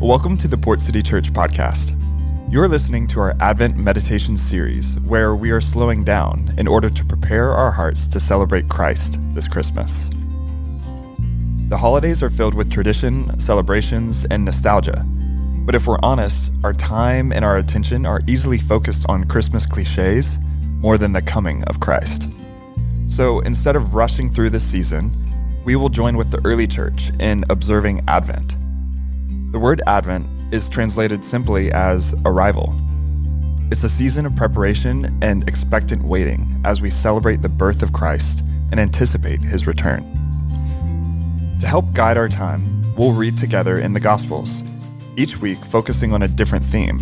Welcome to the Port City Church podcast. You're listening to our Advent meditation series where we are slowing down in order to prepare our hearts to celebrate Christ this Christmas. The holidays are filled with tradition, celebrations, and nostalgia. But if we're honest, our time and our attention are easily focused on Christmas cliches more than the coming of Christ. So instead of rushing through this season, we will join with the early church in observing Advent the word Advent is translated simply as arrival. It's a season of preparation and expectant waiting as we celebrate the birth of Christ and anticipate his return. To help guide our time, we'll read together in the Gospels, each week focusing on a different theme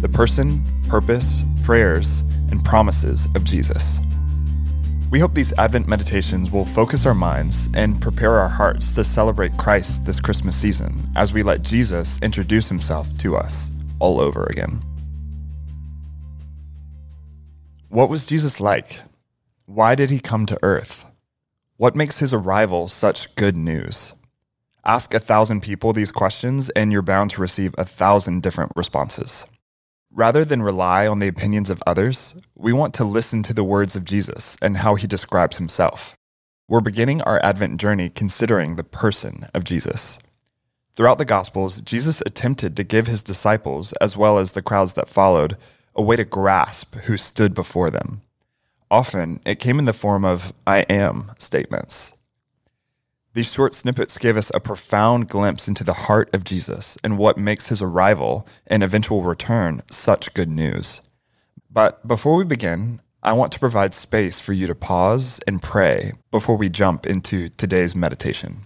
the person, purpose, prayers, and promises of Jesus. We hope these Advent meditations will focus our minds and prepare our hearts to celebrate Christ this Christmas season as we let Jesus introduce himself to us all over again. What was Jesus like? Why did he come to earth? What makes his arrival such good news? Ask a thousand people these questions, and you're bound to receive a thousand different responses. Rather than rely on the opinions of others, we want to listen to the words of Jesus and how he describes himself. We're beginning our Advent journey considering the person of Jesus. Throughout the Gospels, Jesus attempted to give his disciples, as well as the crowds that followed, a way to grasp who stood before them. Often, it came in the form of I am statements. These short snippets give us a profound glimpse into the heart of Jesus and what makes his arrival and eventual return such good news. But before we begin, I want to provide space for you to pause and pray before we jump into today's meditation.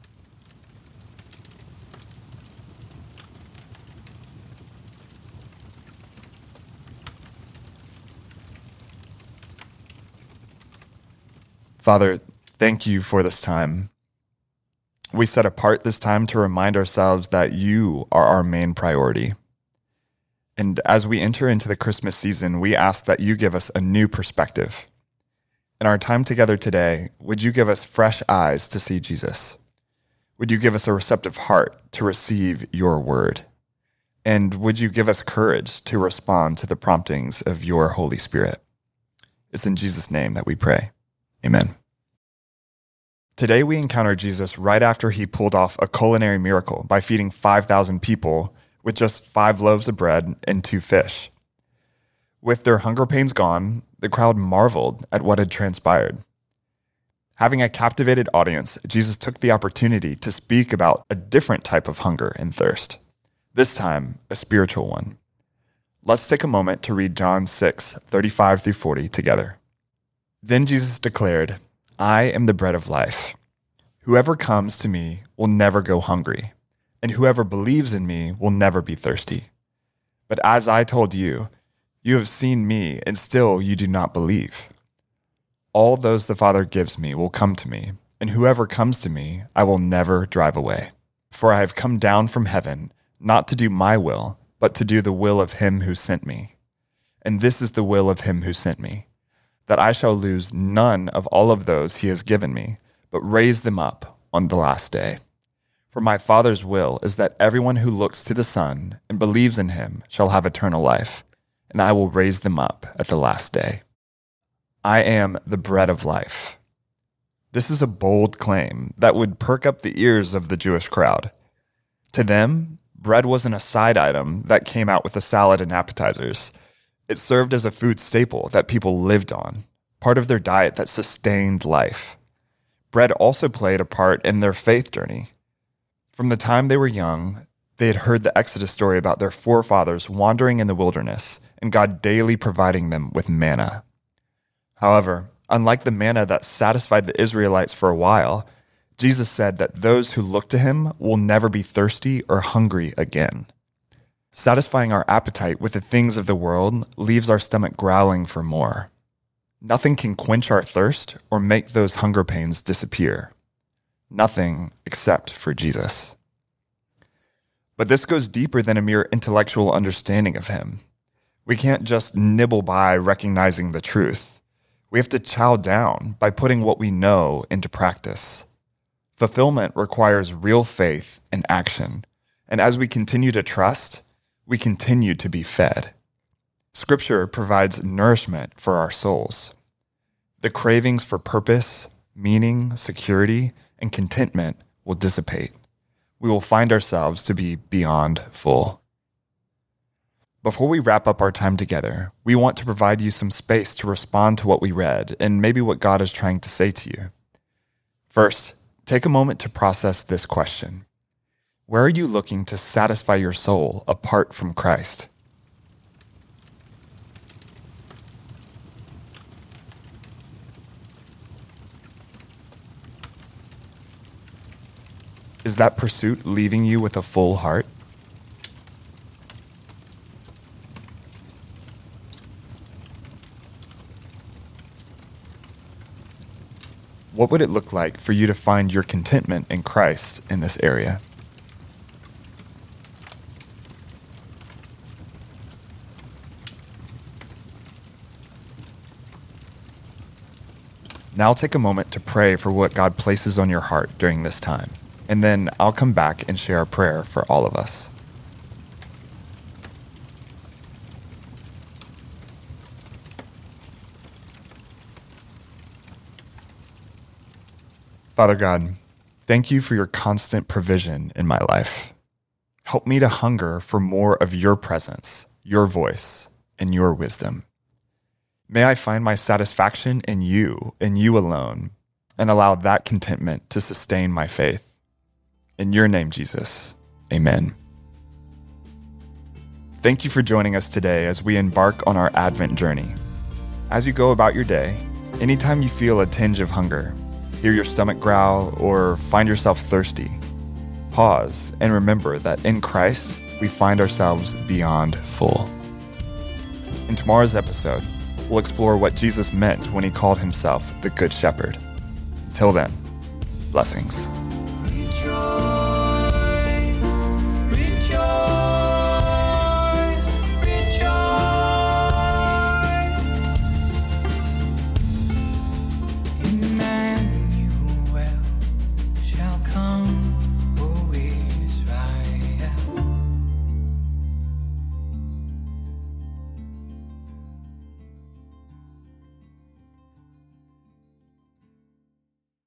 Father, thank you for this time we set apart this time to remind ourselves that you are our main priority. And as we enter into the Christmas season, we ask that you give us a new perspective. In our time together today, would you give us fresh eyes to see Jesus? Would you give us a receptive heart to receive your word? And would you give us courage to respond to the promptings of your Holy Spirit? It's in Jesus' name that we pray. Amen. Today, we encounter Jesus right after he pulled off a culinary miracle by feeding 5,000 people with just five loaves of bread and two fish. With their hunger pains gone, the crowd marveled at what had transpired. Having a captivated audience, Jesus took the opportunity to speak about a different type of hunger and thirst, this time a spiritual one. Let's take a moment to read John 6, 35 through 40 together. Then Jesus declared, I am the bread of life. Whoever comes to me will never go hungry, and whoever believes in me will never be thirsty. But as I told you, you have seen me, and still you do not believe. All those the Father gives me will come to me, and whoever comes to me, I will never drive away. For I have come down from heaven, not to do my will, but to do the will of him who sent me. And this is the will of him who sent me that I shall lose none of all of those he has given me, but raise them up on the last day. For my Father's will is that everyone who looks to the Son and believes in him shall have eternal life, and I will raise them up at the last day. I am the bread of life. This is a bold claim that would perk up the ears of the Jewish crowd. To them, bread wasn't a side item that came out with a salad and appetizers. It served as a food staple that people lived on, part of their diet that sustained life. Bread also played a part in their faith journey. From the time they were young, they had heard the Exodus story about their forefathers wandering in the wilderness and God daily providing them with manna. However, unlike the manna that satisfied the Israelites for a while, Jesus said that those who look to him will never be thirsty or hungry again. Satisfying our appetite with the things of the world leaves our stomach growling for more. Nothing can quench our thirst or make those hunger pains disappear. Nothing except for Jesus. But this goes deeper than a mere intellectual understanding of Him. We can't just nibble by recognizing the truth. We have to chow down by putting what we know into practice. Fulfillment requires real faith and action And as we continue to trust, we continue to be fed. Scripture provides nourishment for our souls. The cravings for purpose, meaning, security, and contentment will dissipate. We will find ourselves to be beyond full. Before we wrap up our time together, we want to provide you some space to respond to what we read and maybe what God is trying to say to you. First, take a moment to process this question where are you looking to satisfy your soul apart from Christ? Is that pursuit leaving you with a full heart? What would it look like for you to find your contentment in Christ in this area? Now take a moment to pray for what God places on your heart during this time, and then I'll come back and share a prayer for all of us. Father God, thank you for your constant provision in my life. Help me to hunger for more of your presence, your voice, and your wisdom. May I find my satisfaction in you, in you alone, and allow that contentment to sustain my faith. In your name, Jesus, amen. Thank you for joining us today as we embark on our Advent journey. As you go about your day, anytime you feel a tinge of hunger, hear your stomach growl, or find yourself thirsty, pause and remember that in Christ, we find ourselves beyond full. In tomorrow's episode, we'll explore what Jesus meant when he called himself the Good Shepherd. Till then, blessings. Rejoice.